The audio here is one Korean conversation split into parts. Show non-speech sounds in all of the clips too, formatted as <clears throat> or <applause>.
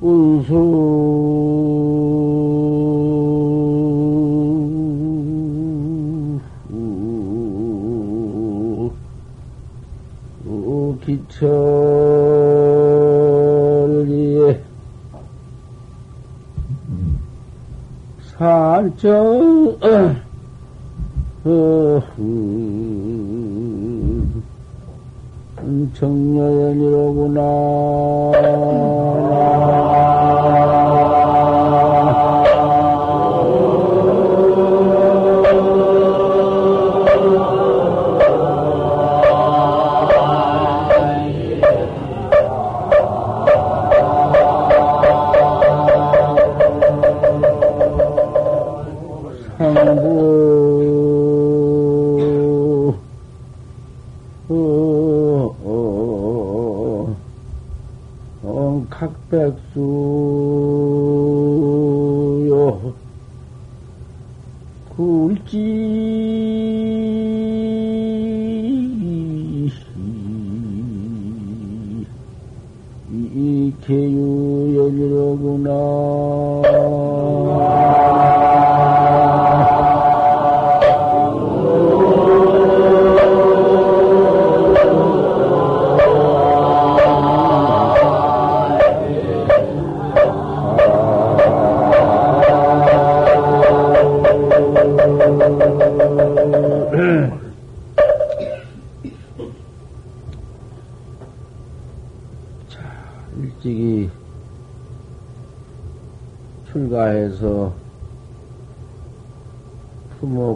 운수. 기철리에 살정 어, 음, 정녀연이로구나.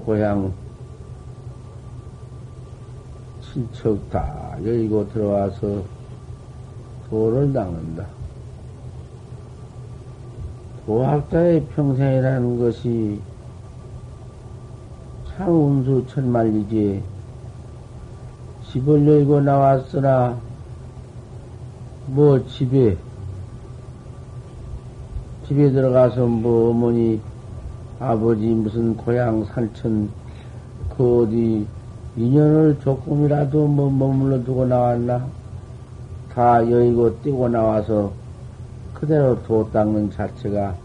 고향 친척 다 열고 들어와서 도를 닦는다. 도학자의 평생이라는 것이 참 운수 천만리지. 집을 열고 나왔으나 뭐 집에 집에 들어가서 뭐 어머니 아버지 무슨 고향 산천 그 어디 인연을 조금이라도 뭐 머물러 두고 나왔나? 다 여의고 뛰고 나와서 그대로 도 닦는 자체가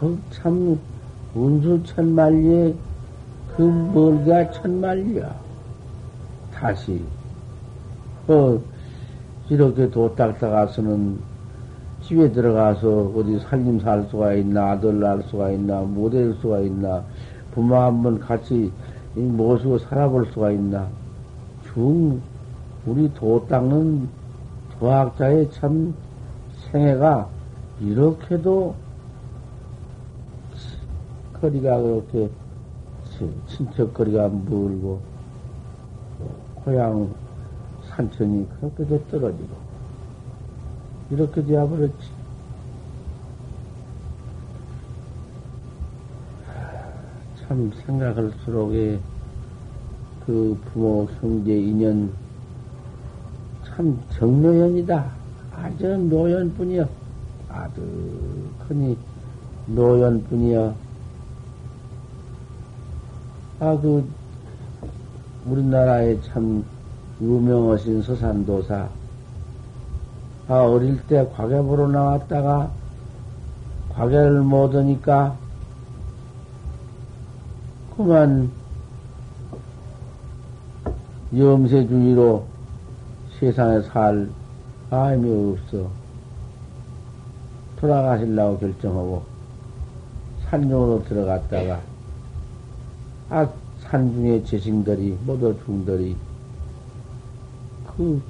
어, 참 운수 천만리에 그 멀가 천만리야. 다시 어 이렇게 도 닦다가서는 집에 들어가서 어디 살림 살 수가 있나, 아들 낳을 수가 있나, 못될 수가 있나, 부모 한번 같이 모시고 살아볼 수가 있나. 중, 우리 도 닦는 도학자의 참 생애가 이렇게도 거리가 그렇게 친척 거리가 멀고, 고향 산천이 그렇게도 떨어지고, 이렇게 되어버렸지. 참 생각할수록에 그 부모, 형제 인연 참 정노연이다. 아주 노연뿐이여. 아득하니 노연뿐이여. 아, 그, 우리나라에 참 유명하신 서산도사. 아, 어릴 때 과계보러 나왔다가 과계를 못 하니까 그만 염세주의로 세상에 살 마음이 없어. 돌아가시려고 결정하고 산중으로 들어갔다가 아, 산중의 재신들이 모두 중들이 그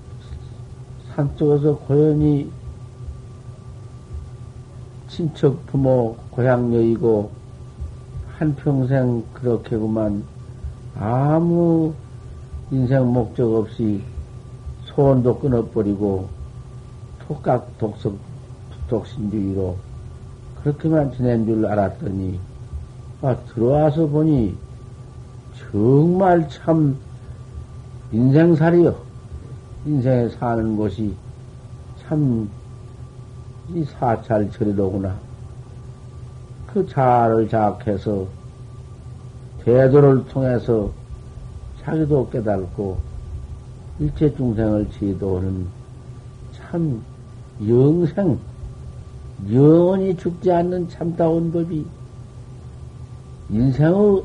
산속에서 고연히 친척 부모 고향 여이고 한평생 그렇게 그만 아무 인생 목적 없이 소원도 끊어버리고 독각 독석 독신주의로 그렇게만 지낸 줄 알았더니 아 들어와서 보니 정말 참 인생살이요. 인생에 사는 곳이 참 이 사찰 처리로구나. 그 자아를 자악해서 대도를 통해서 자기도 깨달고 일체 중생을 지도하는 참 영생 영원히 죽지 않는 참다운 법이 인생의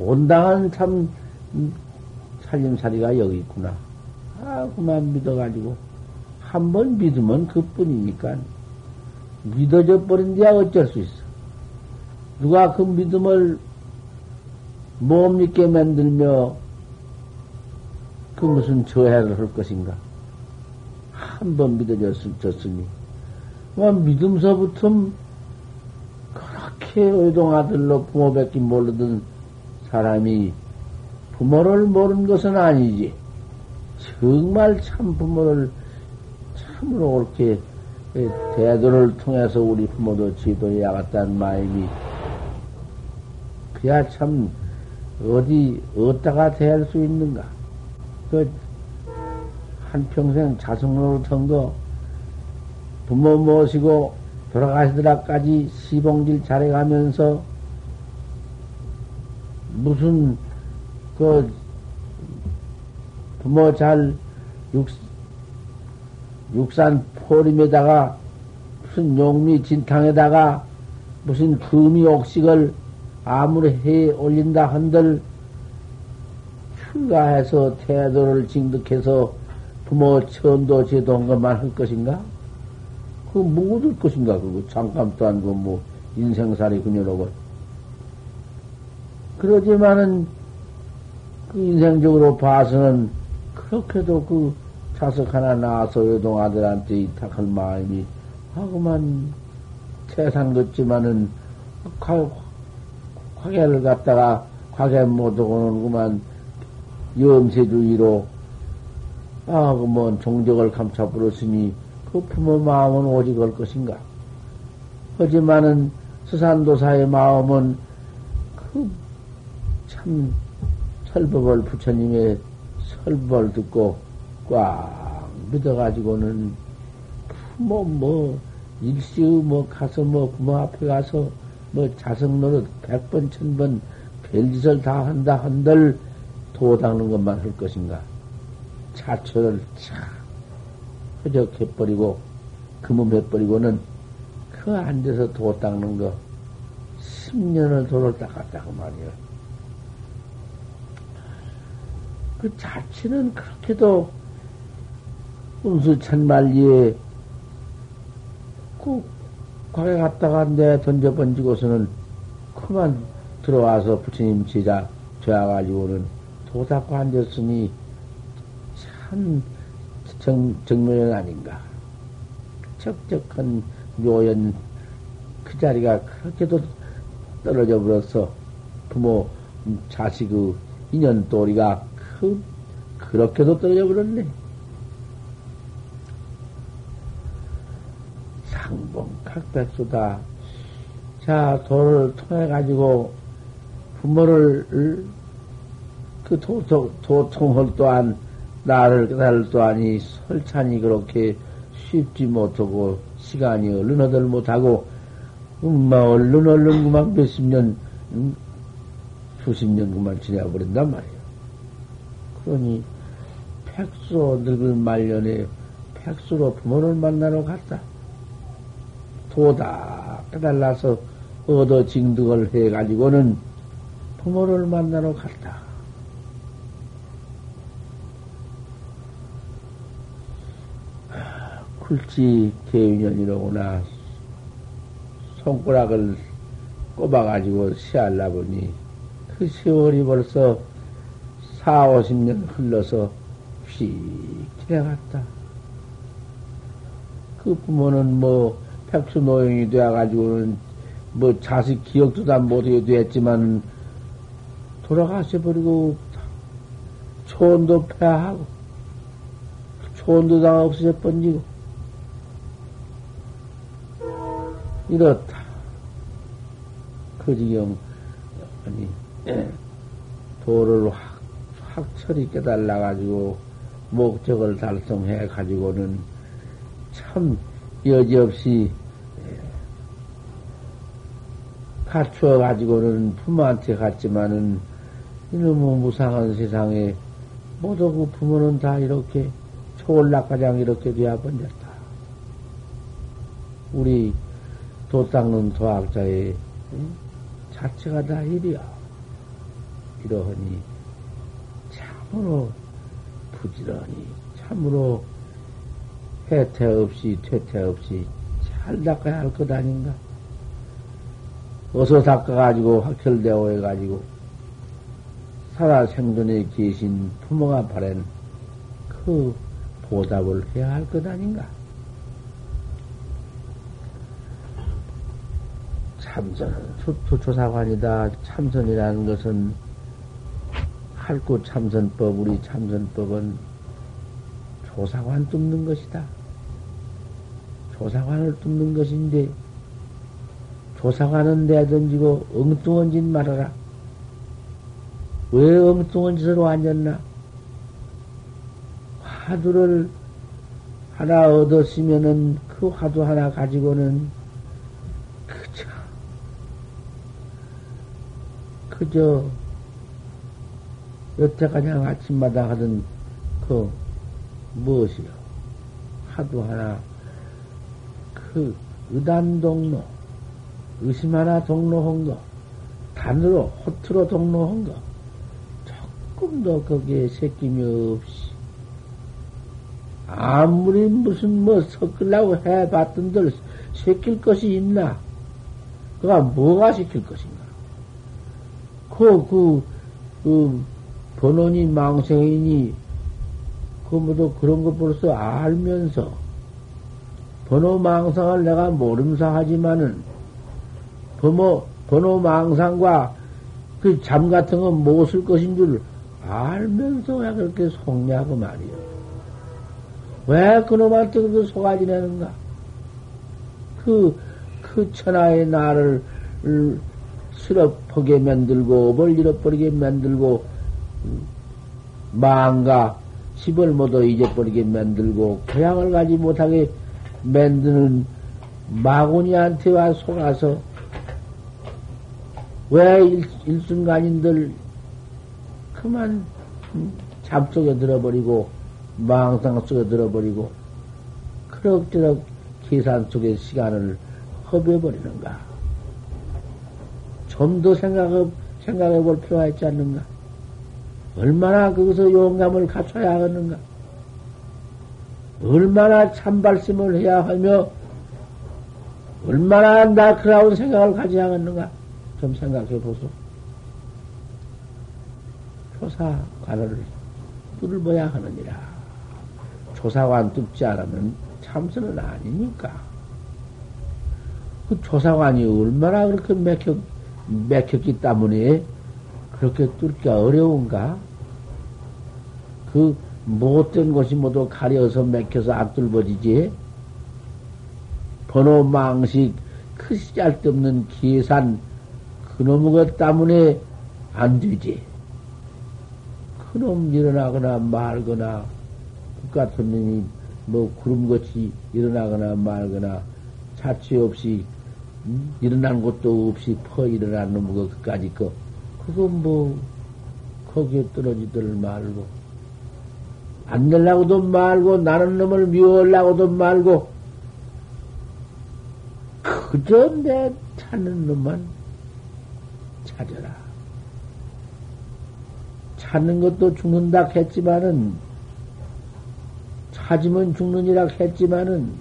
온당한 참 살림살이가 여기 있구나. 아, 그만 믿어가지고 한 번 믿으면 그 뿐이니까 믿어져 버린 데야 어쩔 수 있어. 누가 그 믿음을 못 믿게 만들며 그 무슨 저해를 할 것인가? 한 번 믿어졌으니, 뭐 믿음서부터 그렇게 의동 아들로 부모 뵙기 모르던 사람이 부모를 모르는 것은 아니지. 정말 참 부모를 참으로 옳게 대도를 통해서 우리 부모도 지도해야겠다는 마음이 그야 참 어디 어디다가 대할 수 있는가? 그 한평생 자성노릇한 거 부모 모시고 돌아가시더라까지 시봉질 잘해가면서 무슨 그 부모 잘 육, 육산 포림에다가 무슨 용미 진탕에다가 무슨 금이 옥식을 아무리 해 올린다 한들 휴가해서 태도를 징득해서 부모 천도 제도한 것만 할 것인가? 그거 뭐될 것인가? 그거 잠깐도 아니고 뭐 인생살이 그녀로고. 그러지만은 그 인생적으로 봐서는 그렇게도 그 자석 하나 낳아서 외동 아들한테 이탁할 마음이 하고만 세상 같지만은 과계를 갖다가 과계 못하고는구만 염세주의로 아, 그뭐 종적을 감춰 부렸으니 그 부모 마음은 오직 올 것인가? 하지만은 수산도사의 마음은 그 참 설법을 부처님의 설법을 듣고 꽉 믿어가지고는 뭐, 뭐, 일시의 뭐 가서 뭐 부모 앞에 가서 뭐 자성 노릇 백 번, 천 번 별짓을 다 한다 한들 도 닦는 것만 할 것인가? 자초를 차 허적해버리고 금음해버리고는 그 앉아서 도 닦는 거 10년을 도를 닦았다고 말이야. 그 자치는 그렇게도 운수 천만리에 그 과에 갔다가 내 던져 번지고서는 그만 들어와서 부처님 제자 되어가지고는 도닦고 앉았으니 참 정, 정면은 아닌가. 적적한 묘연 그 자리가 그렇게도 떨어져 버려서 부모 자식의 인연 도리가 그, 그렇게도 떨어져 버렸네. 상봉 각백수다. 자, 도를 통해가지고 부모를 그 도, 도, 도통을 또한 나를 깨달을 또하니 설찬이 그렇게 쉽지 못하고 시간이 얼른 얻을 못하고 음마 얼른 얼른 그만 몇십 년 음, 수십 년 그만 지나버린단 말이에요. 그러니 백수로 늙은 말년에 백수로 부모를 만나러 갔다. 도다 깨달라서 얻어 징득을 해가지고는 부모를 만나러 갔다. 굴지 개윤년이로구나. 손가락을 꼽아가지고 시알라 보니 그 세월이 벌써 4, 50년 흘러서 휙 지나갔다. 그 부모는 뭐 백수 노용이 되어가지고는 뭐 자식 기억도 다 못하게 됐지만 돌아가셔 버리고 초원도 폐하고 초원도 다 없어져 번지고 이렇다. 그 지경 아니 도를 확, 확철이 깨달아가지고 목적을 달성해가지고는 참 여지없이 갖추어가지고는 부모한테 갔지만은 이놈의 무상한 세상에 모두 그 부모는 다 이렇게 초월락가장 이렇게 되어버렸다. 우리 도 닦는 도학자의 자체가 다 일이야. 이러하니 참으로 부지런히 참으로 해태 없이 퇴태 없이 잘 닦아야 할 것 아닌가? 어서 닦아가지고 확철되어 해가지고 살아생전에 계신 부모가 바란 그 보답을 해야 할 것 아닌가? 참선은 수투조사관이다. 참선이라는 것은 할구 참선법, 우리 참선법은 조사관 뚫는 것이다. 조사관을 뚫는 것인데, 조사관은 내던지고 엉뚱한 짓 말아라. 왜 엉뚱한 짓으로 앉았나? 화두를 하나 얻었으면은 그 화두 하나 가지고는 그저, 그저, 여태 그냥 아침마다 하던 그 무엇이요? 화두 하나, 그 의단동로, 의심 하나 동로한 거, 단으로, 호트로 동로한 거, 조금도 거기에 새김이 없이, 아무리 무슨 뭐 섞으려고 해봤던들 새낄 것이 있나? 그가 뭐가 시킬 것인가? 그, 그, 그, 번원이 망생이니, 그 뭐도 그런 것 벌써 알면서, 번호 망상을 내가 모름사 하지만은, 번호, 번호 망상과 그 잠 같은 건못쓸 것인 줄 알면서 왜 그렇게 속냐고 말이요. 왜 그놈한테 그렇게 속아 지 내는가? 그, 그 천하의 나를 슬업하게 만들고, 업을 잃어버리게 만들고, 망가, 집을 모두 잊어버리게 만들고, 고향을 가지 못하게 만드는 마구니한테 와 속아서, 왜 일, 일순간인들 그만 잠 속에 들어버리고, 망상 속에 들어버리고, 그럭저럭 계산 속에 시간을 허비해버리는가? 좀 더 생각, 생각해 볼 필요가 있지 않는가? 얼마나 거기서 용감을 갖춰야 하겠는가? 얼마나 참발심을 해야 하며, 얼마나 날카로운 생각을 가져야 하겠는가? 좀 생각해 보소. 조사관을 뚫어야 하느니라. 조사관 뚫지 않으면 참선은 아니니까. 그 조사관이 얼마나 그렇게 맥혔, 맥혔기 때문에 그렇게 뚫기가 어려운가? 그 못된 것이 모두 가려서 맥혀서 안 뚫어지지? 번호 망식, 그 시잘데없는 계산, 그놈의 것 때문에 안 되지. 그놈 일어나거나 말거나, 국 같은 놈이 뭐 구름같이 일어나거나 말거나, 자취 없이, 음? 일어난 것도 없이 퍼 일어난 놈의 그까지 거, 그건 뭐, 거기에 떨어지들 말고, 안 되려고도 말고, 나는 놈을 미워하려고도 말고, 그저 내 찾는 놈만 찾아라. 찾는 것도 죽는다 했지만은, 찾으면 죽느니라 했지만은,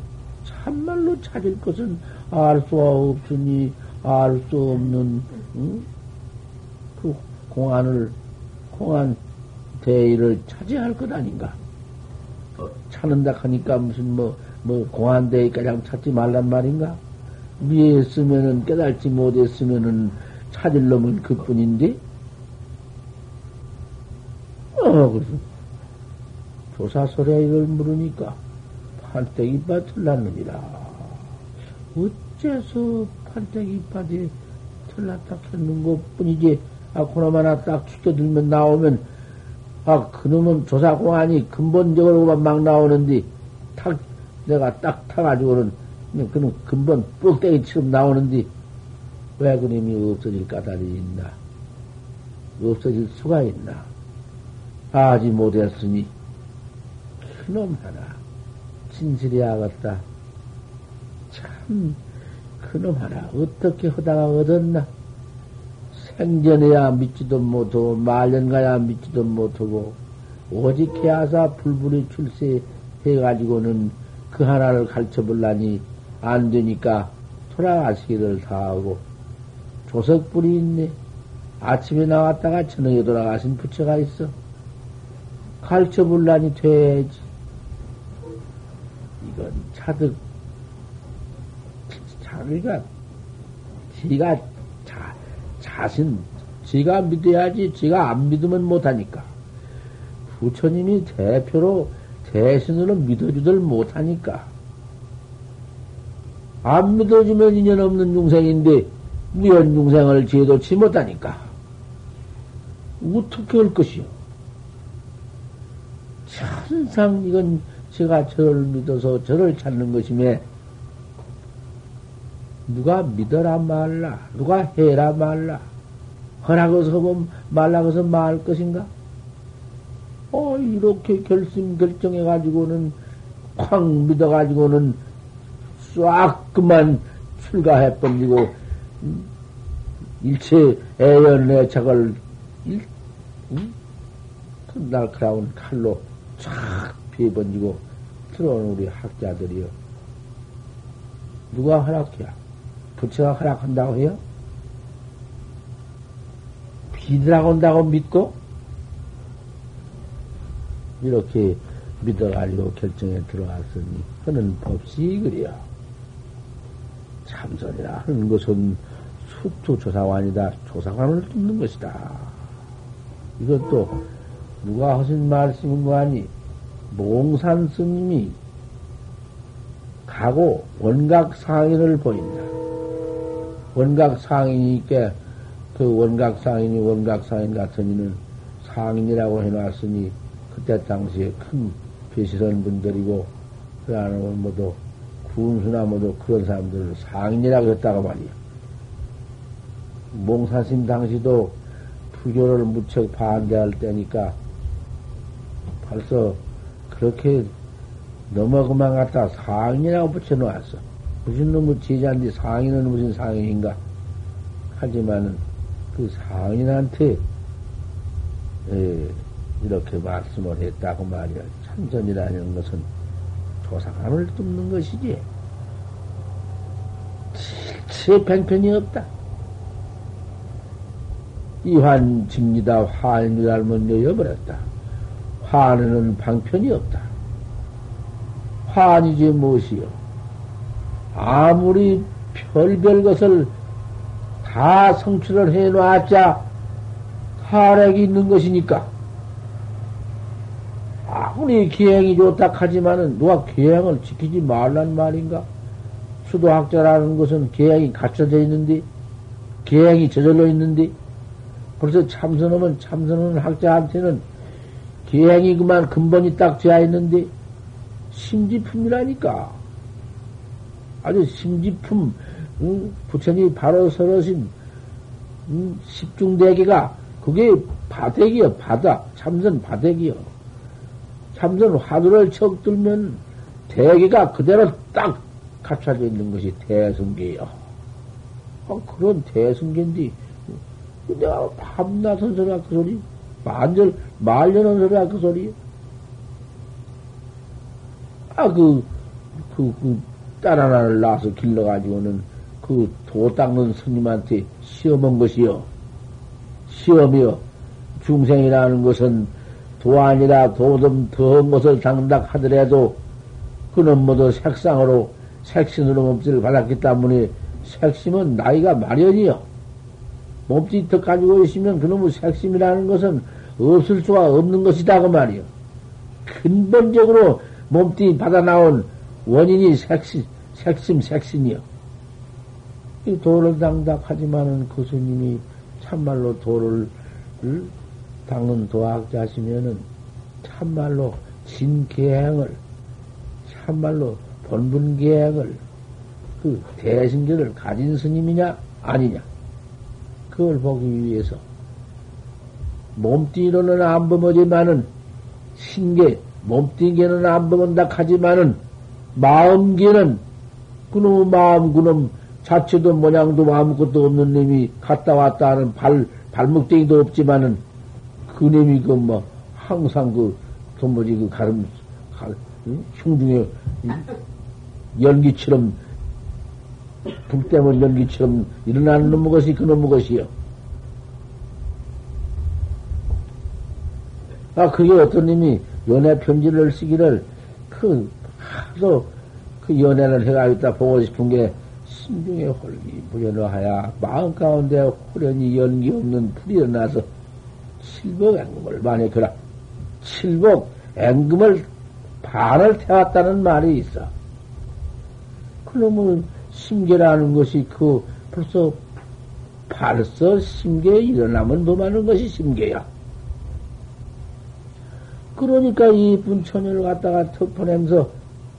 참말로 찾을 것은 알 수 없으니, 알 수 없는, 응? 그 공안을, 공안 대의를 찾아야 할것 아닌가? 어, 찾는다 하니까 무슨 뭐, 뭐, 공안 대의까지 찾지 말란 말인가? 위에 있으면은, 깨달지 못했으면은, 찾을 놈은 그 뿐인데? 어, 그래서, 조사설에 이걸 물으니까, 판때기 밭 틀났느니라. 어째서 판때기밭에 틀났다 했는 것 뿐이지, 아, 그놈하나 딱 죽여들면 나오면, 아, 그놈은 조사공안이 근본적으로 막 나오는데, 탁, 내가 딱 타가지고는, 그놈 근본 뻑대기처럼 나오는데, 왜 그님이 없어질 까닭이 있나? 없어질 수가 있나? 아직 못했으니, 그놈 하나, 진실이 하겠다. 참. 참, 그놈 하나 어떻게 하다가 얻었나? 생전에야 믿지도 못하고, 말년가야 믿지도 못하고, 오직 개하사 불불이 출세해가지고는 그 하나를 가르쳐 볼라니 안 되니까 돌아가시기를 다 하고, 조석불이 있네. 아침에 나왔다가 저녁에 돌아가신 부처가 있어. 가르쳐 볼라니 돼야지. 이건 차득, 자기가, 지가 자, 자신, 지가 믿어야지, 지가 안 믿으면 못하니까. 부처님이 대표로, 대신으로 믿어주들 못하니까. 안 믿어주면 인연 없는 중생인데, 무연 중생을 제도치 못하니까. 어떻게 할 것이요? 항상 이건 제가 저를 믿어서 저를 찾는 것이며, 누가 믿어라 말라, 누가 해라 말라, 허락어서 하면 말라고서 말 것인가? 어, 이렇게 결심 결정해가지고는, 콱 믿어가지고는 싹 그만 출가해버리고, 음, 일체 애연의 적을 일, 응? 그 날카로운 칼로 쫙 피해번지고 들어오는 우리 학자들이요. 누가 허락해야? 부처가 허락한다고 해요? 비드라고 온다고 믿고? 이렇게 믿어가지고 결정에 들어왔으니, 하는 법시 그래요. 참선이라 하는 것은 숙투 조사관이다. 조사관을 뚫는 것이다. 이것도 누가 하신 말씀인 거 아니? 몽산 스님이 가고 원각 상인을 보인다. 원각 상인이니까 그 원각 상인이 원각 상인 같은 이는 상인이라고 해놨으니 그때 당시에 큰 배시선 분들이고 그러는 모두 군수나 모두 그런 사람들을 상인이라고 했다고 말이야. 몽사심 당시도 불교를 무척 반대할 때니까 벌써 그렇게 넘어 그만 갖다 상인이라고 붙여놓았어. 무슨 놈의 제자인데 상인은 무슨 상인인가? 하지만은 그 상인한테 에, 이렇게 말씀을 했다고 말이야. 참전이라는 것은 조상함을 뚫는 것이지. 제 팽편이 없다. 이환 징니다 화인을 알면 여여버렸다. 화는 방편이 없다. 화이지 무엇이요? 아무리 별별 것을 다 성취를 해놓았자 타락이 있는 것이니까. 아무리 기행이 좋다 하지만은 누가 기행을 지키지 말란 말인가? 수도학자라는 것은 기행이 갖춰져 있는데, 기행이 저절로 있는데, 벌써 참선하면 참선하는 학자한테는 기행이 그만 근본이 딱 되어 있는데 심지품이라니까. 아주 심지품, 응? 부처님이 바로 서러신 응? 십중대기가 그게 바대기요, 바다. 참선 바대기요. 참선 화두를 척 들면 대기가 그대로 딱 갖춰져 있는 것이 대승계요. 아, 그런 대승계인데, 내가 밤낮은 소리야, 그 소리? 만절, 말려는 소리야, 그 소리? 아, 그, 그, 그, 딸 하나를 낳아서 길러가지고는 그 도 닦는 스님한테 시험한 것이요. 시험이요. 중생이라는 것은 도 아니라 도좀 더한 것을 당다 하더라도 그는 모두 색상으로 색신으로 몸짓을 받았기 때문에 색심은 나이가 마련이요. 몸짓 더 가지고 있으면 그놈의 색심이라는 것은 없을 수가 없는 것이다 그 말이요. 근본적으로 몸뚱이 받아 나온 원인이 색심, 색심, 색신이요. 이 도를 당닥하지만은 그 스님이 참말로 도를 닦는 도학자시면은 참말로 진계행을 참말로 본분계행을 그 대승계를 가진 스님이냐 아니냐 그걸 보기 위해서 몸뚱이로는 안 범하지만은 신계 몸뚱이계는 안 범한다 하지만은 마음계는 그놈 마음, 그놈 자체도 모양도 아무것도 없는 놈이 갔다 왔다 하는 발, 발목쟁이도 없지만은 그 놈이 그 뭐, 항상 그, 도무지 그 가름, 가, 흉중에 연기처럼, 불 때문 연기처럼 일어나는 놈의 것이 그 놈의 것이요. 아, 그게 어떤 놈이 연애 편지를 쓰기를 그, 하도 그 연애를 해가 있다 보고 싶은 게 심중에 홀기 무연하야 마음 가운데 호련히 연기 없는 불이 일어나서 칠복 앵금을 만에 그라 칠복 앵금을 반을 태웠다는 말이 있어. 그놈은 심계라는 것이 그 벌써 벌써 심계에 일어나면 뭐하는 것이 심계야. 그러니까 이쁜 처녀를 갖다가 턱 보내면서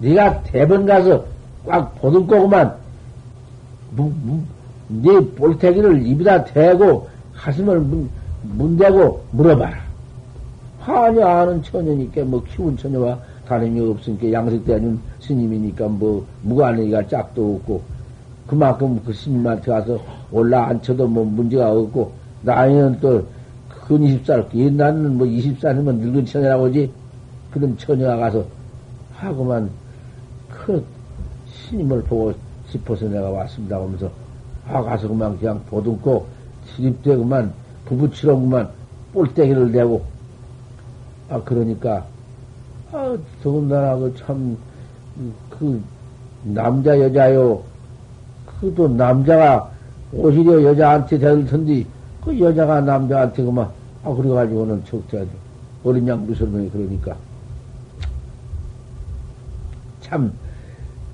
네가 대번 가서 꽉 보듬고 그만 네 볼태기를 입에다 대고 가슴을 문, 문대고 물어봐라. 하냐 아는 처녀니까 뭐 키운 처녀와 다름이 없으니까 양식대 아닌 스님이니까 뭐 무관이가 짝도 없고 그만큼 그 스님한테 가서 올라 앉혀도 뭐 문제가 없고 나이는 또 근 20살 옛날에는 뭐 20살이면 늙은 처녀라고 하지 그런 처녀가 가서 하고만 그 스님을 보고 싶어서 내가 왔습니다 하면서 아 가서 그만 그냥 보듬고 시립대 그만 부부치러 그만 볼때기를 대고. 아 그러니까 아 더군다나 그참그 그 남자 여자요. 그도 남자가 오히려 여자한테 대들 텐데 그 여자가 남자한테 그만. 아 그래가지고는 적대하죠. 어린 양 무설명이 그러니까. 참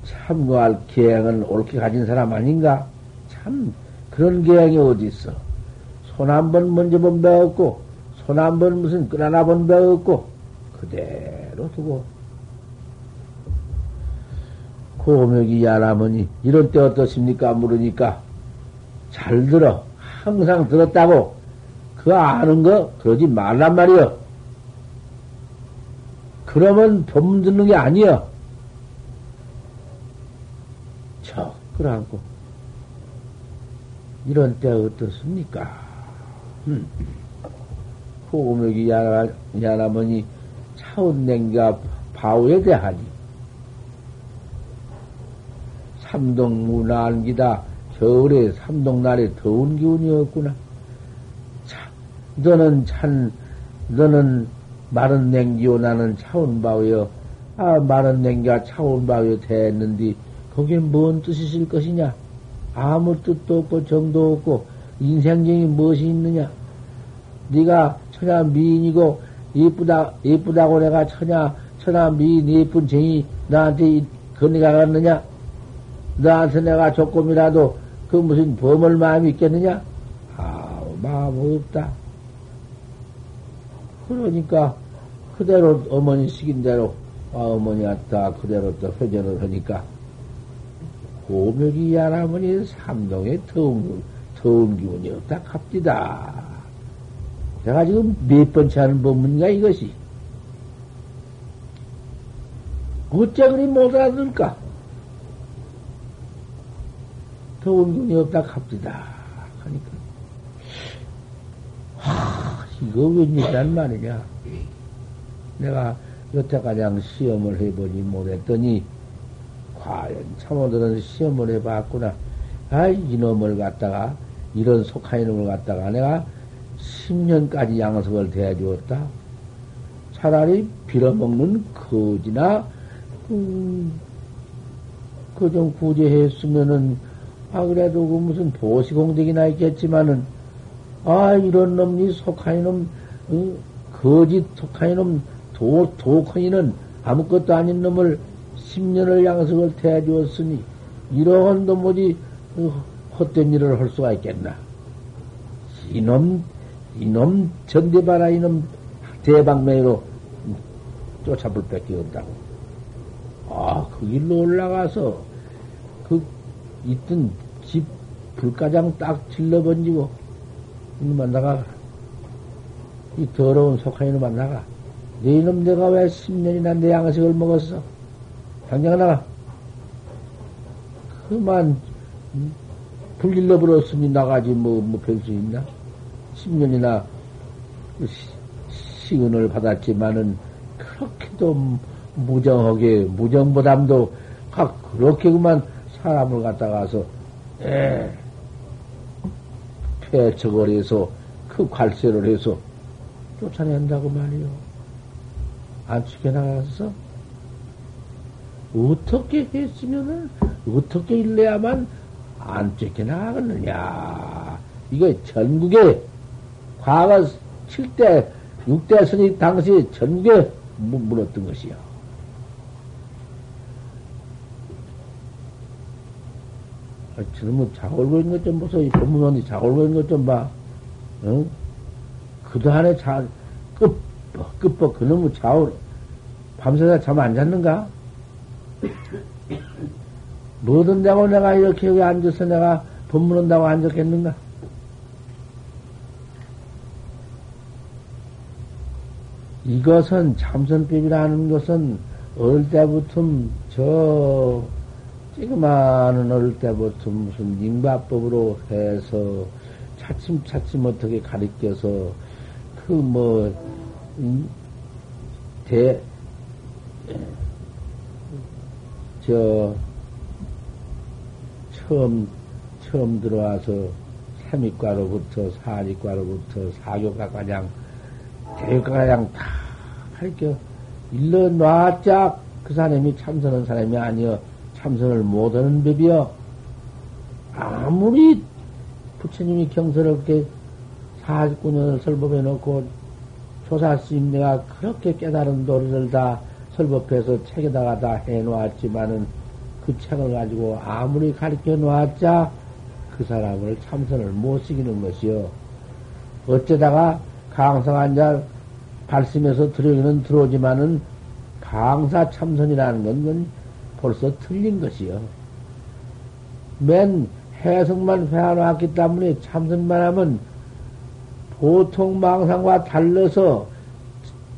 참고할 계행은 옳게 가진 사람 아닌가? 참 그런 계행이 어디 있어? 손 한 번 먼저 본배 없고 손 한 번 무슨 끈 하나 본배 없고 그대로 두고 고명이 야라머니 이런 때 어떻습니까? 물으니까 잘 들어 항상 들었다고 그 아는 거 그러지 말란 말이여. 그러면 법 듣는 게 아니여. 척 끌어안고 이런 때 어떻습니까? 음. 호금역이 야라, 야라머니 차운냉가 바우에 대하니 삼동 문안기다 겨울에 삼동날에 더운 기운이었구나. 참, 너는 찬, 너는 마른 냉기요 나는 차운 바우여. 아, 마른 냉기가 차운 바우여 됐는데 거기에 뭔 뜻이 있을 것이냐? 아무 뜻도 없고 정도 없고 인생정이 무엇이 있느냐? 네가 천하 미인이고 예쁘다 예쁘다고 내가 천하 천하 미인 예쁜 정이 나한테 건네가 갔느냐? 나한테 내가 조금이라도 그 무슨 범을 마음이 있겠느냐? 아 마음 없다. 그러니까 그대로 어머니 시킨 대로 아, 어머니 왔다 그대로 또 회전을 하니까 고묘기 야라머니 삼동에 더운, 더운 기운이 없다 갑디다. 내가 지금 몇 번째 하는 법문인가 이것이. 어째 그리 못 알아들까? 더운 기운이 없다 갑디다. 하니까. 하, 이거 웬일이란 말이냐. 내가 여태까지 시험을 해보지 못했더니, 과연 참호들은 시험을 해봤구나. 아, 이놈을 갖다가, 이런 속한 이놈을 갖다가 내가 10년까지 양석을 대해주었다. 차라리 빌어먹는 거지나, 음, 그좀 구제했으면은, 아, 그래도 그 무슨 보시공덕이나 있겠지만은, 아, 이런 놈이 속한 이놈, 어, 거짓 속한 이놈, 도, 도커이는 아무것도 아닌 놈을 10년을 양석을 태워주었으니 이러한 도무지 헛된 일을 할 수가 있겠나. 이놈, 이놈 전대바라 이놈 대방매로 쫓아볼 밖에 없다고. 아, 그 길로 올라가서 그 있던 집 불가장 딱 질러 번지고 이놈만 나가. 이 더러운 속한 이놈만 나가. 네 이놈 내가 왜 10년이나 내 양식을 먹었어? 당장 나가. 그만, 불길러 버렸으니 나가지, 뭐, 뭐, 별수 있나? 10년이나 시 은을 받았지만은, 그렇게도 무정하게, 무정보담도, 그렇게 그만 사람을 갖다가서, 에, 폐처거리에서 그 관세를 해서 쫓아낸다고 말이요. 안 죽여나가서 어떻게 했으면은 어떻게 일래야만 안 쫓겨나가겠느냐. 이거 전국에 과거 7대, 6대 선이 당시 전국에 물었던 것이요. 아, 저놈은 자골고 있는 것 좀 보소. 이 법문원이 자골고 있는 것 좀 봐. 응? 그도 안에 자, 끝, 끝뻑, 그놈의 자올, 밤새다 잠 안 잤는가? 뭐든 다고 내가 이렇게 여기 앉아서 내가 법문한다고 앉았겠는가? 이것은 참선법이라는 것은 어릴 때부터 저 지금만은 어릴 때부터 무슨 잉바법으로 해서 차츰차츰 어떻게 가리켜서 그 뭐 대, 저, 처음, 처음 들어와서 삼위과로부터 사리과로부터 사교과과장, 대교과장 다 가르쳐 일러 놨자 그 사람이 참선한 사람이 아니여 참선을 못하는 법이여. 아무리 부처님이 경서롭게 49년을 설법해 놓고 조사스님 내가 그렇게 깨달은 도리를 다 설법해서 책에다가 다 해놓았지만은 그 책을 가지고 아무리 가르쳐 놓았자 그 사람을 참선을 못 시키는 것이요. 어쩌다가 강사 한자 발심해서 들어오기는 들어오지만은 강사 참선이라는 건 벌써 틀린 것이요. 맨 해석만 회화놓았기 때문에 참선만 하면 보통 망상과 달라서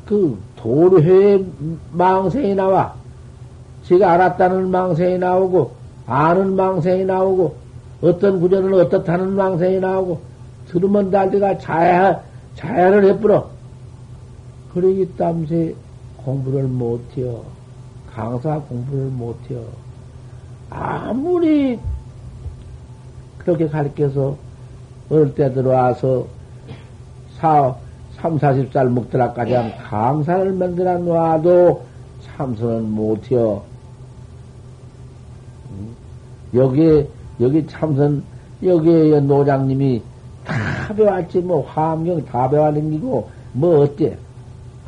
그 도료회의 망생이 나와. 제가 알았다는 망생이 나오고, 아는 망생이 나오고, 어떤 구절은 어떻다는 망생이 나오고, 들으면 달리가 자야, 자야를 해뿌려. 그러기 땀새 공부를 못해요. 강사 공부를 못해요. 아무리 그렇게 가르쳐서 어릴 때 들어와서 사, 3, 40살 먹더라까지 한 강산을 만들어 놔도 참선은 못해요. 여기, 여기 참선, 여기에 노장님이 다 배웠지, 뭐, 화엄경 다 배워댕기고, 뭐, 어때?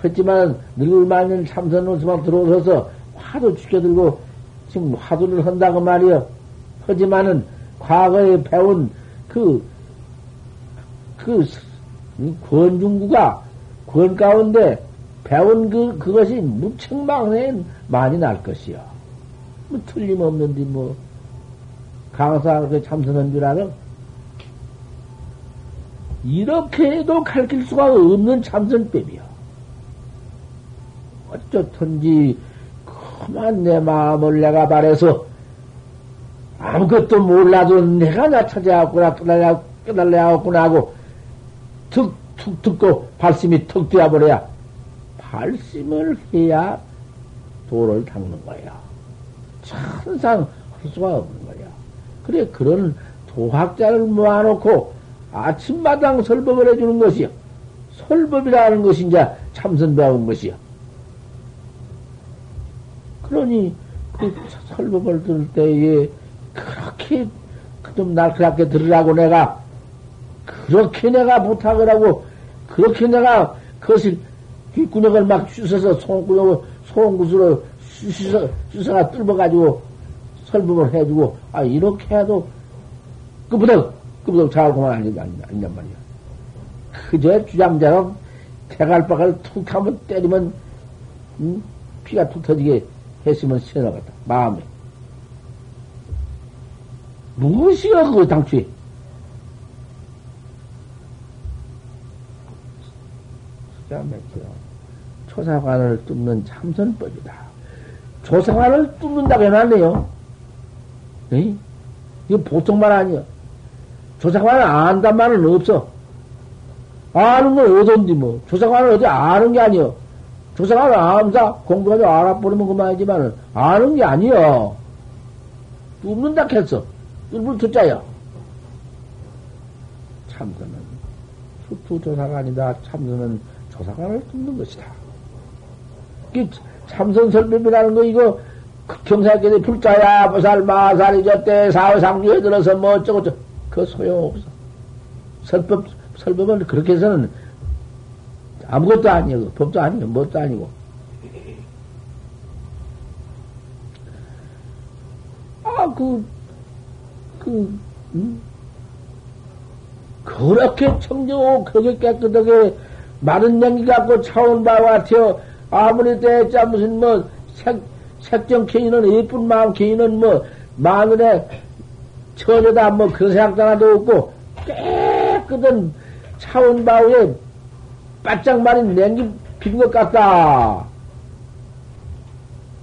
그렇지만, 늙을만한 참선 노수만 들어오셔서 화도 죽여들고, 지금 화두를 한다고 말이요. 하지만은, 과거에 배운 그, 그 권중구가 권 가운데 배운 그, 그것이 무척망에 많이 날 것이요. 뭐 틀림없는데 뭐 강사 그 참선한 줄 알아? 이렇게 해도 가르칠 수가 없는 참선법이요. 어쩌든지 그만 내 마음을 내가 바래서 아무것도 몰라도 내가 나 찾아왔구나 깨달아, 깨달아왔구나 하고 툭, 툭 듣고 발심이 턱 뛰어버려야 발심을 해야 도를 닦는 거야. 천상 할 수가 없는 거야. 그래, 그런 도학자를 모아놓고 아침마당 설법을 해주는 것이요. 설법이라는 것이 이제 참선 배운 것이요. 그러니 그 설법을 들을 때에 그렇게 좀 날카롭게 들으라고 내가 그렇게 내가 부탁을 하고, 그렇게 내가 그것을 귓구녕을 막 쑤셔서 송구녕을 송구스로 쑤셔, 쑤셔가 뚫어가지고 설법을 해주고, 아, 이렇게 해도 그보다, 그보다 잘할 것만 아니, 아니, 아니란 말이야. 그저 주장자는 대갈박을 툭 하면 때리면, 음? 피가 툭 터지게 했으면 시원하겠다. 마음에. 무엇이야, 그거 당초에. 기가 막혀. 초사관을 뚫는 참선법이다. 조사관을 뚫는다고 해놨네요. 에 이거 보통 말 아니야. 조사관은 안단 말은 없어. 아는 건 어딘지 뭐. 조사관은 어디 아는 게 아니여. 조사관은 암사 공부해서 알아버리면 그만이지만 아는 게 아니여. 뚫는다 했어. 뚫을 듣자야. 참선은 수투 조사관이다. 참선은 조사관을 뚫는 것이다. 참선 설법이라는 거 이거 경사께서 불자야 보살 마살이 졌대 사회상주에 들어서 뭐 어쩌고 저쩌고 그 소용없어. 설법 설법은 그렇게 해서는 아무것도 아니에요. 법도 아니고 뭣도 아니고. 아, 그, 그, 음? 그렇게 청정하고 그렇게 깨끗하게 마른 연기 갖고 차온 바와 같아요. 아무리 때자 무슨 뭐 색, 색정 개인은 예쁜 마음 개인은 뭐 마늘에 처녀다 뭐 그런 생각도 하나도 없고 깨끗한 차원 바위에 바짝 마린 냉기 피는 것 같다.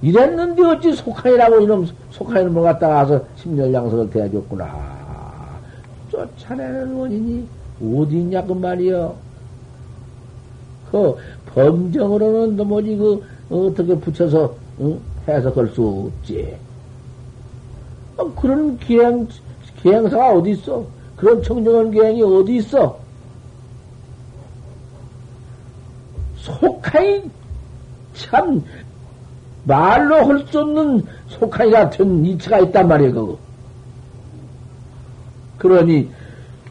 이랬는데 어찌 속한이라고 이놈 속한이는 뭐 갖다가 와서 심열양석을 대해줬구나. 쫓아내는 원인이 어디 있냐 그 말이여. 그 범정으로는 도무지 그 어떻게 붙여서 응? 해석할 수 없지. 어, 그런 기행 기행사가 어디 있어? 그런 청정한 기행이 어디 있어? 속하이 참 말로 할 수 없는 속하이 같은 이치가 있단 말이야 그거. 그러니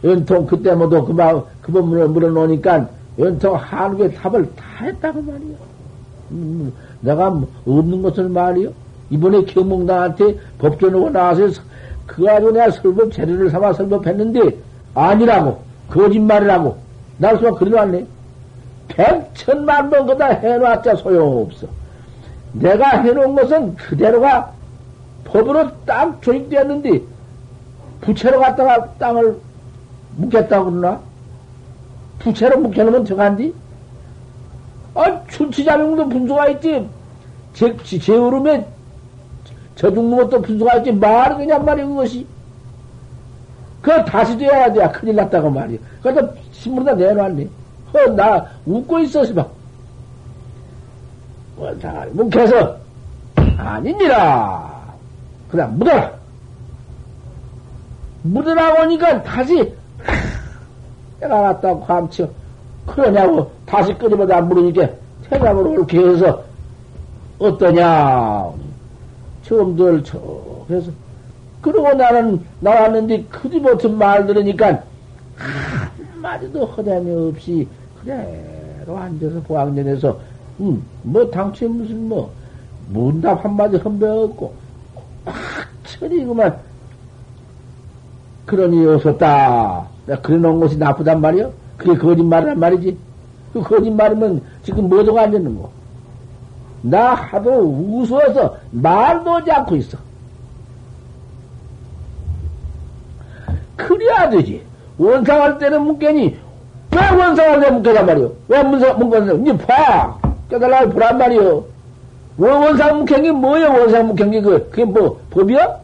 연통 그때 모두 그, 마, 그 법문을 물어놓으니까 연통 한국의 답을 다 했다고 말이야. 음, 내가 없는 것을 말이요. 이번에 경몽당한테 법전하고 나와서 그 가지고 내가 설법 재료를 삼아 설법했는데 아니라고 거짓말이라고 날 수가 그려왔네. 백천만 번 그다 해놨자 소용없어. 내가 해놓은 것은 그대로가 법으로 딱 조직되었는데 부채로 갖다가 땅을 묵겠다고 그러나? 부채로 묵혀놓으면 들어간디? 아, 춘치자명도 분수가 있지. 제, 제 얼음에 저 죽는 것도 분수가 있지. 말은 그냥 말이야, 그것이. 그거 다시 돼야 돼. 큰일 났다고 말이야. 그래서 신문에다 내놓았네. 허, 나 웃고 있었어, 막. 원상을 묵혀서, 아닙니다. 그냥 묻어라. 묻으라고 하니까 다시, 갔다고 감쳐. 그러냐고 다시 끓이보다 물으니까 태감으로 옳게 해서 어떠냐. 처음들 척 해서. 그러고 나는 나왔는데 크지 못한 말 들으니까 한마디도 허담이 없이 그대로 앉아서 보항전에서 음, 뭐 당초에 무슨 뭐 문답 한마디 꽉 처리 그만 그러니 없었다. 내가 그래 놓은 것이 나쁘단 말이요? 그게 거짓말이란 말이지. 그 거짓말이면 지금 뭐도가 안 되는 거. 나 하도 우스워서 말도 하지 않고 있어. 그래야 되지. 원상할 때는 묻겠니? 왜 원상할 때 묻겠단 말이요? 왜 문상, 묻겠냐? 니 봐! 깨달라고 보란 말이요. 왜 원상 게 뭐야, 원상 게 그, 그게 뭐, 법이야?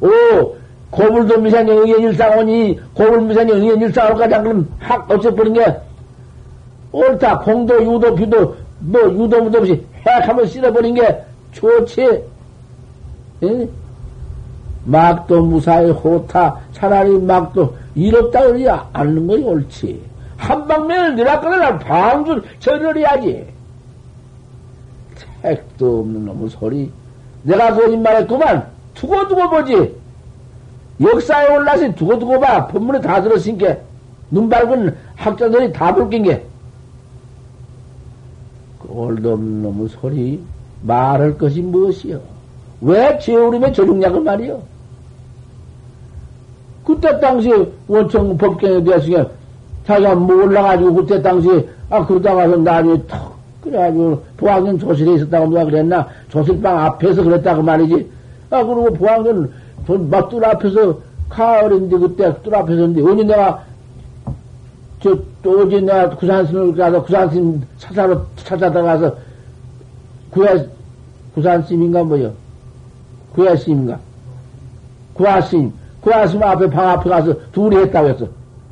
오, 고불도 미산이 의연일상오니 고불 미산이 의연일상오까지 그럼 확 없애버린 게 옳다. 공도, 유도, 비도, 뭐, 유도, 무도 없이 해악하면 쓸어버린 게 좋지. 예? 막도 무사히 호타, 차라리 막도 이롭다 그러지 않는 것이 옳지. 한 방면을 내놨거나 방줄 절을 해야지. 택도 없는 놈의 소리. 내가 거짓말 했구만. 두고두고 보지. 역사에 올라서 두고두고 봐. 본문에 다 들었으니까. 눈 밝은 학자들이 다 볼낀 게. 꼴도 없는 놈의 소리. 말할 것이 무엇이여? 왜 제우림의 조중약을 말이여? 그때 당시에 원청 법경에 대해서 자기가 몰라가지고 그때 당시에 아 그러다가서 나중에 턱 그래가지고 보학년 조실에 있었다고 누가 그랬나 조실방 앞에서 그랬다고 말이지 아 그리고 보학 년 막뚫 앞에서 가을인데 그때 뚫 앞에서 인데 언제 내가 저또 어제 내가 구산스님을 가서 구산스님 찾아러 찾아다가서 구야 구산스님인가 뭐요 구야스님인가 구하스님, 구하스님 앞에 방 앞에 가서 둘이 했다고 했어.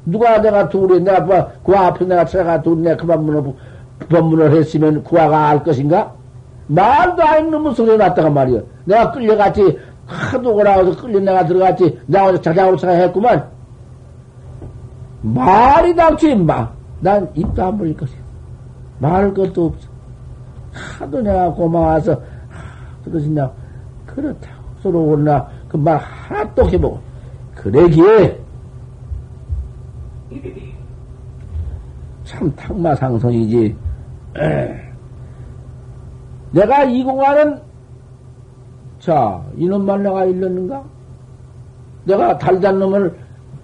누가 내가 둘이, 내가 뭐, 그 앞에 내가 제가 둘이 내가 그만 문을, 법문을 했으면 구하가 알 것인가? 말도 안 있는 소리 났다가 말이야. 내가 끌려갔지, 하도 오라고 끌려 내가 들어갔지, 내가 어제 자작으로 생각했구만. 말이 닥치, 마. 난 입도 안 벌릴 것이야. 말할 것도 없어. 하도 내가 고마워서, 그러시냐. 그렇다고. 서로 오나, 그 말 하나 또 해보고. 그러기에, 참 탁마상성이지. 내가 이 공간은, 자, 이놈만 내가 일렀는가? 내가 달단 놈을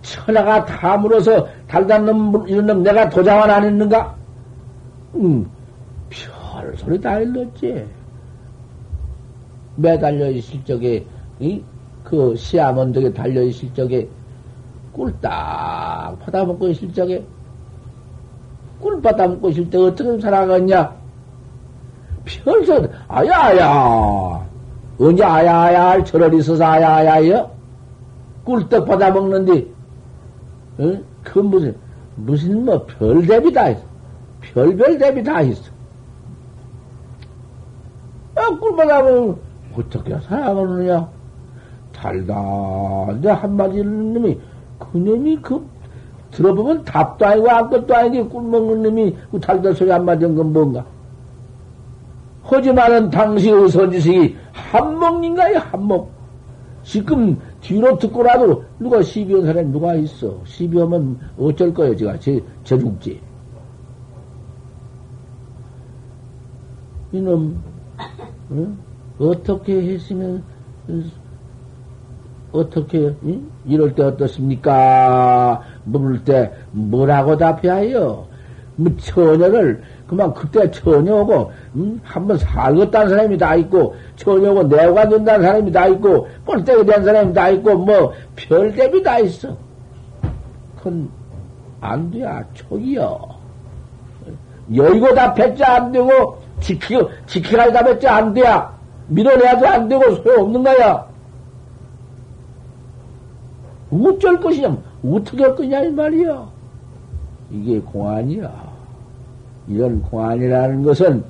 천하가 다 물어서 달단 놈, 이런 놈 내가 도장을 안 했는가? 응, 별 소리 다 일렀지. 매달려 있을 적에, 이, 그 시암 언덕에 달려 있을 적에, 꿀딱 받아먹고 있을 적에, 꿀 받아먹고 있을 때 어떻게 살아갔냐? 별소, 아야야! 언제 아야야 절을 있어서 아야야여? 꿀떡 받아 먹는데, 응? 그 무슨, 무슨 뭐 별대비 다 있어. 별별 대비 다 있어. 아, 꿀 받아 먹으면 어떻게 살아가느냐? 달다. 이제 한마디 놈이, 그 놈이 그, 들어보면 답도 아니고 아무것도 아니지. 꿀 먹는 놈이 그 달다 소리 한마디 한 건 뭔가? 하지만은 당시의 선지식이 한몫인가요? 한몫. 지금 뒤로 듣고라도 누가 시비온 사람이 누가 있어? 시비오면 어쩔 거예요, 제가. 제, 제 죽지. 이놈, 응? 어떻게 했으면, 어떻게, 응? 이럴 때 어떻습니까? 물을 때 뭐라고 답해야요? 뭐 처녀를 그만 그때 처녀고 음? 한번 살겠다는 사람이 다 있고 처녀고 내가 된다는 사람이 다 있고 꼴대기 된 사람이 다 있고 뭐 별대비 다 있어. 그건 안 돼야 촉이요. 여의고 다 뱉자 안 되고 지키고 지키가 다 뱉자 안 돼야 밀어내야도 안 되고 소용없는 거야. 어쩔 것이냐 어떻게 할 거냐 이 말이야. 이게 공안이야. 이런 공안이라는 것은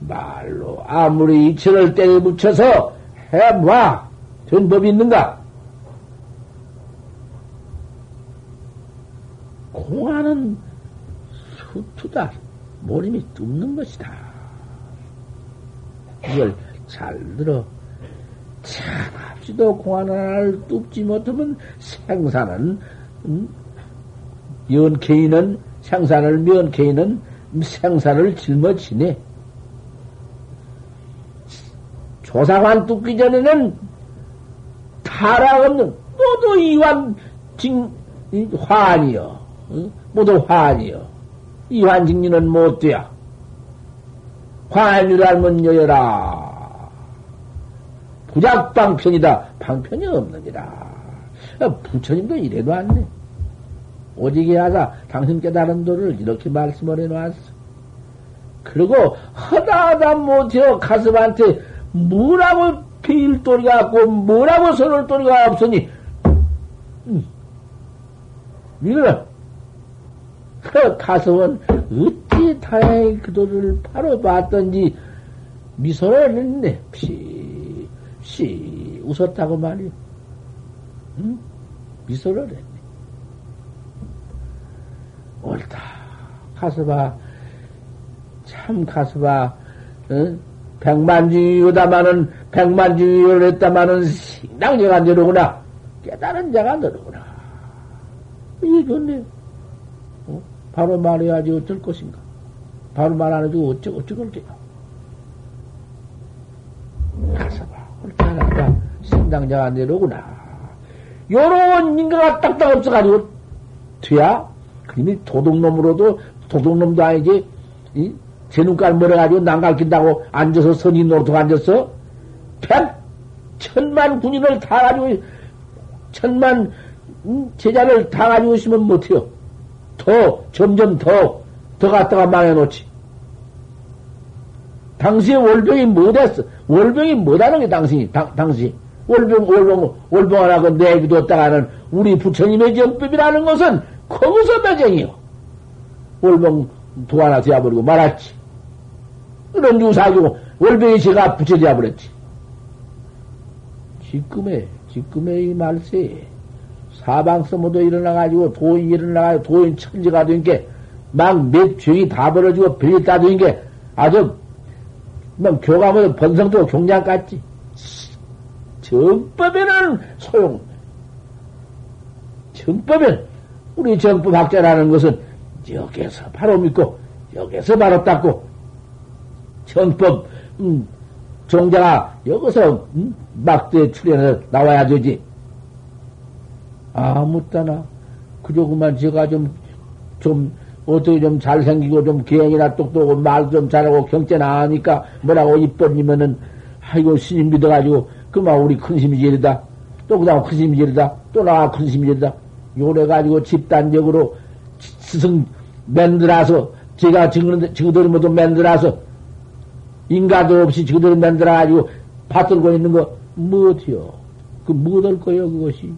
말로 아무리 이천을 때려 붙여서 해봐 된 법이 있는가? 공안은 수투다. 모림이 뚫는 것이다. 이걸 잘 들어. 참합시도 공안 하나를 뚫지 못하면 생사는, 음, 연케이는, 생사를 면케이는 생사를 짊어지네. 조사관 뚫기 전에는 타락 없는 모두 이완 징 화환이여 모두 화환이여. 이완 징리는 못 돼야. 화환이라면 여여라. 부작 방편이다. 방편이 없느니라. 부처님도 이래도 안네 오직에 하자 당신 깨달은 도를 이렇게 말씀을 해놨어. 그리고 허다하다 못해요 가슴한테 뭐라고 빌돌이가 없고 뭐라고 손을 돌이가 없으니 음. 이거 그 가슴은 어찌 다행히 그 도를 바로 봤던지 미소를 했네. 피, 시 웃었다고 말이요. 응? 미소를 했네. 옳다. 가서봐. 참 가서봐. 어? 백만중이요다마는 백만중이요를 했다마는 신당자가 너로구나. 깨달은 자가 너로구나. 좋네. 어? 바로 말해야지 어쩔 것인가. 바로 말 안 해주고 어쩌, 어쩌걸 게요. 가서봐. 옳다, 하다 신당자가 내로구나. 요런 인가가 딱딱 없어가지고, 돼야 그림이 도둑놈으로도 도둑놈도 아니지. 이? 제 눈깔 멀어가지고 난가르킨다고 앉아서 선인 노릇 앉았어? 백 천만 군인을 다 가지고 천만 제자를 다 가지고 있으면 못해요. 더 점점 더더 갖다가 망해놓지. 당시에 월병이 못했어. 월병이 못하는 게 당신이 당, 당시 월병, 월병, 월병 하라고 내비뒀다가는 우리 부처님의 정법이라는 것은 거기서 매쟁이요. 월병 도 하나 되어버리고 말았지. 그런 유사하고 월병이 제가 붙여져 버렸지. 지금의, 지금의 이 말세, 사방서모도 일어나가지고 도인 일어나가지고 도인 천지가 된 게 막 몇 죄이 다 벌어지고 별이 다된 게 아주 뭐 교감은 번성도 경량 같지. 정법에는 소용. 정법은 우리 정법 학자라는 것은 여기에서 바로 믿고 여기에서 바로 닦고 정법 음, 종자가 여기서 음, 막대 출연해 나와야 되지. 아무 따나 그저 그만 제가 좀좀 어떻게 좀 잘생기고 좀 기행이나 똑똑하고 말 좀 잘하고 경제 나으니까 뭐라고 이뻐니면은 아이고 스님 믿어가지고 그만 우리 큰 스님이 제리다. 또 그다음 큰 스님이 제리다. 또 나와 큰 스님이 제리다 요래가지고 집단적으로 스승 만들어서 제가 지금 지그들 모두 만들어서 인가도 없이 지그들 만들어가지고 받들고 있는 거 뭐어디요? 그 뭐될 거요 그것이?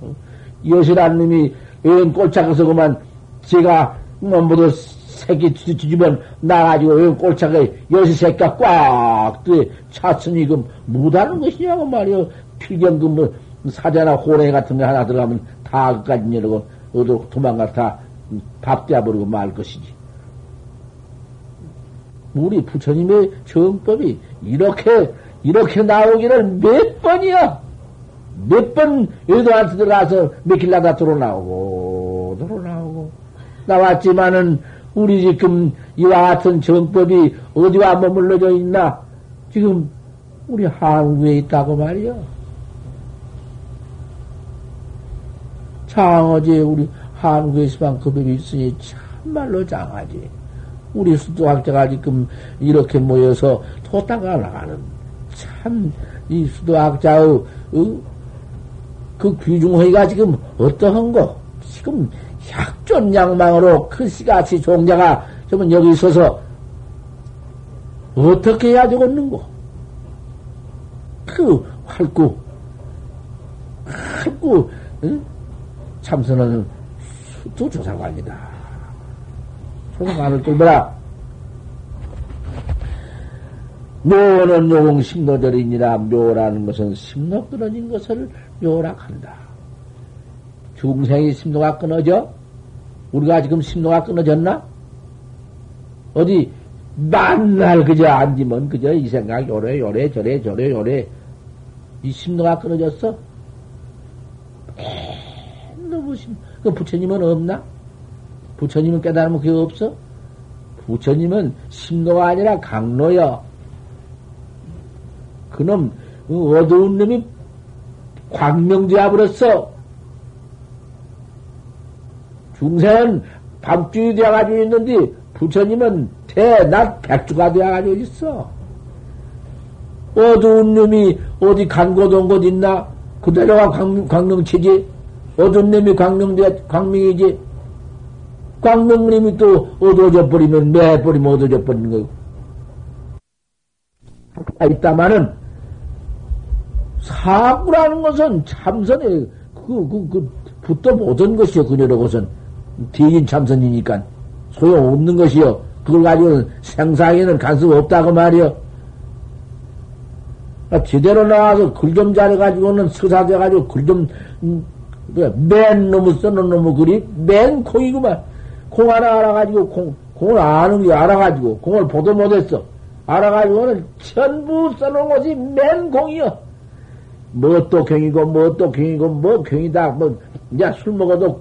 어? 여시란 놈이 웬 꼴짝에서 그만 제가 뭐 모두 새끼 뒤집어 나가지고 웬 꼴짝에 여시 새끼가 꽉 뜨에 찼으니 그 못하는 것이냐고 말이요. 필경 그뭐 사자나 호랭이 같은 거 하나 들어가면 다 그까지 이러고 어디로 도망가 다 밥대버리고 말 것이지. 우리 부처님의 정법이 이렇게, 이렇게 나오기를 몇 번이야! 몇 번 여도한테 들어가서 몇길 나다 들어 나오고, 들어 나오고. 나왔지만은, 우리 지금 이와 같은 정법이 어디와 머물러져 있나? 지금 우리 한국에 있다고 말이야. 장어제 우리 한국에서만 그 법이 있으니 참말로 장하지. 우리 수도학자가 지금 이렇게 모여서 토다가 나가는 참 이 수도학자의 어? 그 귀중회가 지금 어떠한 거? 지금 약존 양망으로 크시같이 종자가 저번 여기 있어서 어떻게 해야 되겠는고? 그 활구 활구 응? 참선은 수도 조사관이다. 조사관을 뚫어라. 묘는 용 심노절이니라 묘라는 것은 심노 끊어진 것을 묘라 한다. 중생이 심노가 끊어져? 우리가 지금 심노가 끊어졌나? 어디 만날 그저 앉으면 그저 이 생각 요래 요래 저래 저래 요래 이 심노가 끊어졌어? 심, 그 부처님은 없나? 부처님은 깨달으면 그게 없어? 부처님은 심노가 아니라 강로여. 그놈, 그 어두운 놈이 버렸어. 중생은 밤중이 되어가지고 있는데, 부처님은 대낮 백주가 되어가지고 있어. 어두운 놈이 어디 간 곳 온 곳 있나? 그대로가 광, 광명치지? 어두운 놈이 광명돼, 광명이지? 광명님이 또 어두워져 버리면 매버리면 어두워져 버리는 거고. 아, 있다마는 사구라는 것은 참선에 그, 그, 그, 붙어 보던 것이요. 그녀로 것은. 대인 참선이니까. 소용없는 것이요. 그걸 가지고 생사에는 간섭 없다고 말이요. 아, 제대로 나와서 글 좀 잘해가지고는 서사돼가지고 글 좀, 음, 맨 놈의 써놓은 놈의 글이 맨 콩이구만. 공 하나 알아가지고 공, 공을 아는 게 알아가지고 공을 보도 못했어. 알아가지고는 전부 써놓은 것이 맨 공이여. 뭐 또 경이고 뭐 또 경이고 뭐 경이다. 뭐 이제 술 먹어도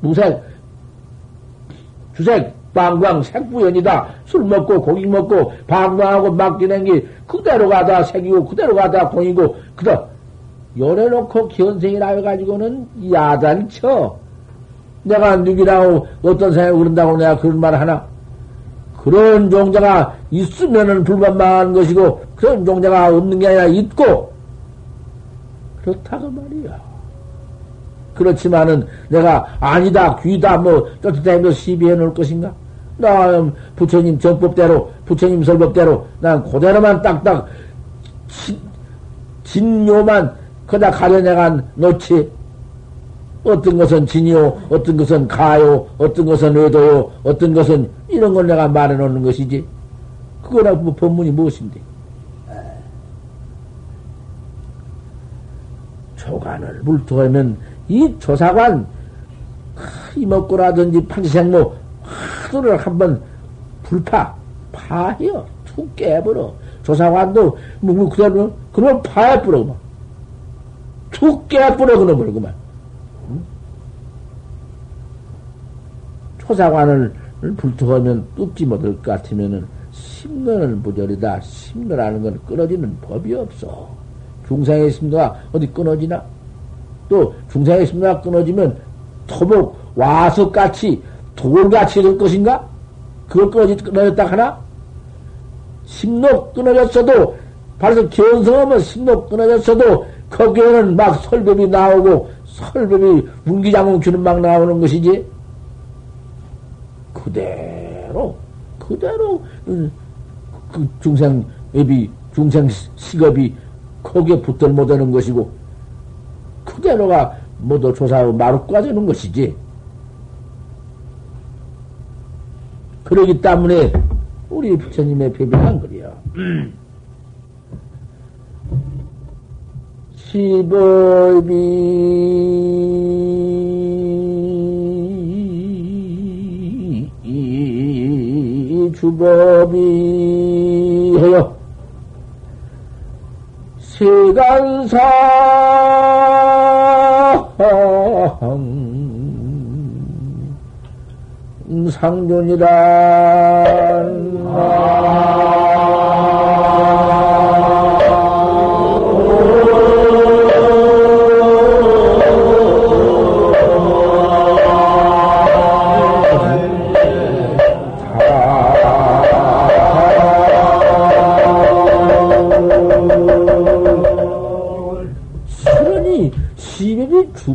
무색 주색 방광 색부연이다. 술 먹고 고기 먹고 방광하고 맡기는 게 그대로 가다 색이고 그대로 가다 공이고 그다 열어놓고 견생이라 해가지고는 야단쳐. 내가 누구라고 어떤 생각이 그런다고 내가 그런 말 하나? 그런 종자가 있으면은 불만만한 것이고, 그런 종자가 없는 게 아니라 있고, 그렇다고 말이야. 그렇지만은 내가 아니다, 귀다, 뭐, 쫓아다니며 시비해 놓을 것인가? 나 부처님 정법대로, 부처님 설법대로, 난 그대로만 딱딱, 진묘만 그다 가려내간 놓지. 어떤 것은 진이요, 어떤 것은 가요, 어떤 것은 의도요, 어떤 것은 이런 걸 내가 말해 놓는 것이지. 그거라 뭐 법문이 무엇인데? 조관을 물투하면 이 조사관 이먹고라든지 판생모 하도를 한번 불파 파해요 툭 깨버려 조사관도 뭐, 뭐 그대로 그러면 파해버려 그 만툭 깨버려 그놈을 그만 초사관을 불투하면 뚝지 못할 것 같으면은 심론을 부절이다. 심론하는 건 끊어지는 법이 없어. 중상의 심도가 어디 끊어지나? 또 중상의 심도가 끊어지면 토목 와석같이 돌같이 될 것인가? 그걸 끊어지, 끊어졌다 하나? 심록 끊어졌어도, 바로 견성하면 심록 끊어졌어도, 거기에는 막 설법이 나오고, 설법이 문기장공 주는 막 나오는 것이지. 그대로, 그대로, 그 중생업이, 중생 식업이 거기에 붙들 못하는 것이고, 그대로가 모두 조사하고 마루과 되는 것이지. 그러기 때문에 우리 부처님의 배변한 거리요. <clears throat> 시법이 주법이 해요. 세간사. 상존이란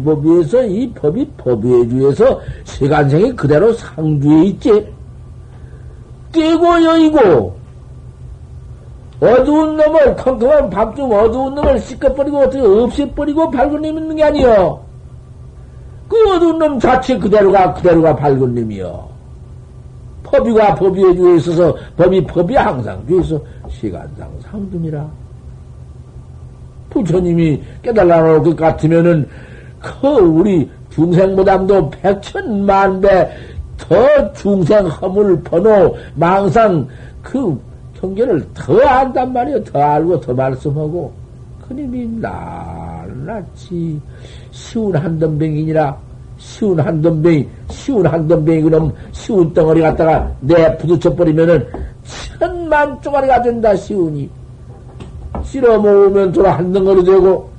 법 위에서 이 법이 법위에 주에서 세간생이 그대로 상주에 있지. 떼고 여의고 어두운 놈을 컴컴한 밤중 어두운 놈을 씻어버리고 어떻게 없애버리고 밝은 놈 있는 게 아니여. 그 어두운 놈 자체 그대로가 그대로가 밝은 놈이여. 법이가 법위에 주에 있어서 법이 법이 항상 주에서 시간상 상중이라. 부처님이 깨달아 놓을 것 같으면은 그 우리 중생보담도 백천만 배 더 중생 허물 번호 망상 그 경계를 더 안단 말이야. 더 알고 더 말씀하고. 그님이 낱낱이 쉬운 한덤뱅이니라. 쉬운 한덤뱅이 쉬운 한덤뱅이 그럼 쉬운 덩어리 갖다가 내 부딪혀 버리면은 천만 쪼가리가 된다 쉬운이. 실어 모으면 돌아 한 덩어리 되고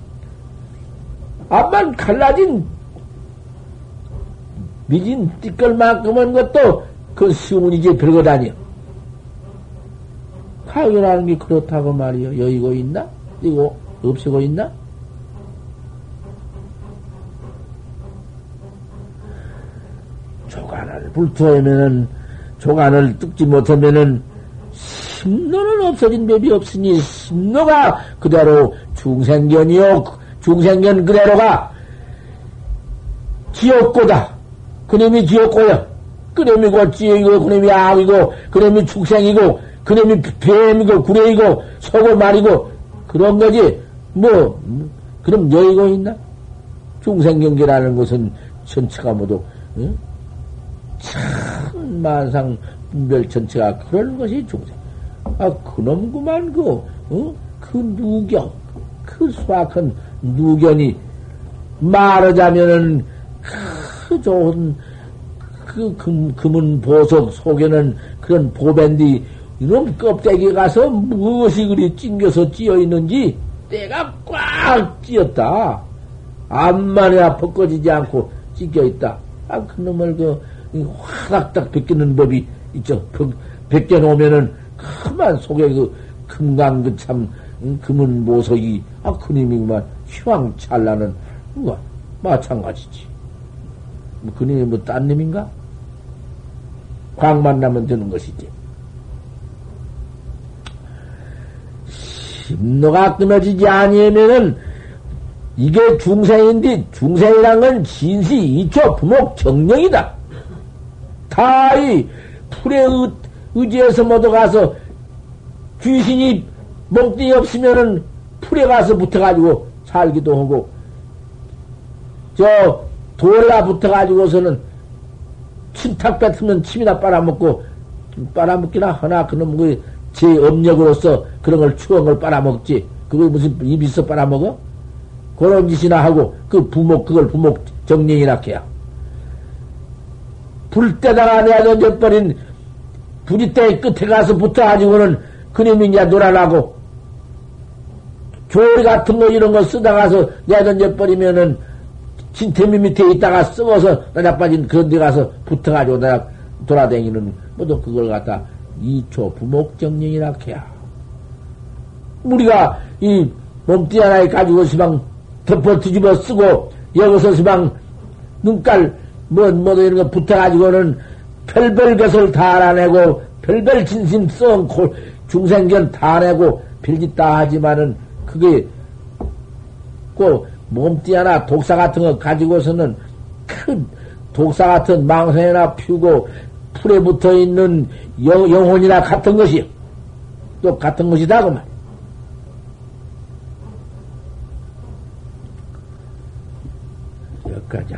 암만 갈라진 미진 띠끌만큼은 것도 그 시문이지 별것 아니야. 파견하는 게 그렇다고 말이요. 여의고 있나? 이거 없애고 있나? 조간을 불투하면은 조간을 뜯지 못하면은 심노는 없어진 법이 없으니 심노가 그대로 중생견이요 중생견 그대로가 지옥고다. 그놈이 지옥고야. 그놈이고 지옥이고 그놈이 악이고 그놈이 축생이고 그놈이 뱀이고 구레이고 속을 말이고 그런 거지. 뭐 그럼 여의고 있나? 중생경계라는 것은 전체가 모두 응? 참 만상 분별 전체가 그런 것이 중생. 아 그놈구만 그 어? 그 누경 그 수학한 누견이 말하자면은 그 좋은 그 금, 금은 보석 속에는 그런 보밴디 이놈 껍데기 가서 무엇이 그리 찡겨서 찌어 있는지 때가 꽉 찌었다. 암만이야 벗겨지지 않고 찢겨 있다. 아, 그 놈을 그, 화닥닥 벗기는 법이 있죠. 벗겨 놓으면은 그만 속에 그 금강 그 참 금은 모석이 아 그님이구만 휘황찬란은 뭐 마찬가지지. 뭐 그님이 뭐딴 놈인가? 광만 나면 되는 것이지. 심노가 끊어지지 아니면은 이게 중생인데 중생이란 건 진시 이초 부목 정령이다. 다이 풀의 의, 의지에서 모두 가서 귀신이 몽뚱이 없으면은 풀에 가서 붙어가지고 살기도 하고 저 돌에가 붙어가지고서는 침탁 뱉으면 침이나 빨아먹고 빨아먹기나 하나 그놈 그제 업력으로서 그런 걸 추운 걸 빨아먹지 그거 무슨 입 있어 빨아먹어? 그런 짓이나 하고 그 부목 그걸 부목 정령이라 해야 불 때다가 내가 던져버린 부지대 끝에 가서 붙어가지고는 그놈이 이제 놀아나고 조리 같은 거 이런 거 쓰다가서 내가 던져 버리면은 진태미 밑에 있다가 썩어서 나자빠진 그런 데 가서 붙어가지고 내가 돌아다니는 뭐도 그걸 갖다 이초 부목정령이라 해야. 우리가 이 몸띠 하나에 가지고 시방 덮어 뒤집어 쓰고 여기서 시방 눈깔 뭐, 뭐도 이런 거 붙어가지고는 별별 것을 다 알아내고 별별 진심 썩 중생견 다 내고 별짓 다 하지만은 그게 꼭 몸띠 하나 독사 같은 거 가지고서는 큰 독사 같은 망상이나 피우고 풀에 붙어 있는 영, 영혼이나 같은 것이 또 같은 것이다 그 말. 여기까지.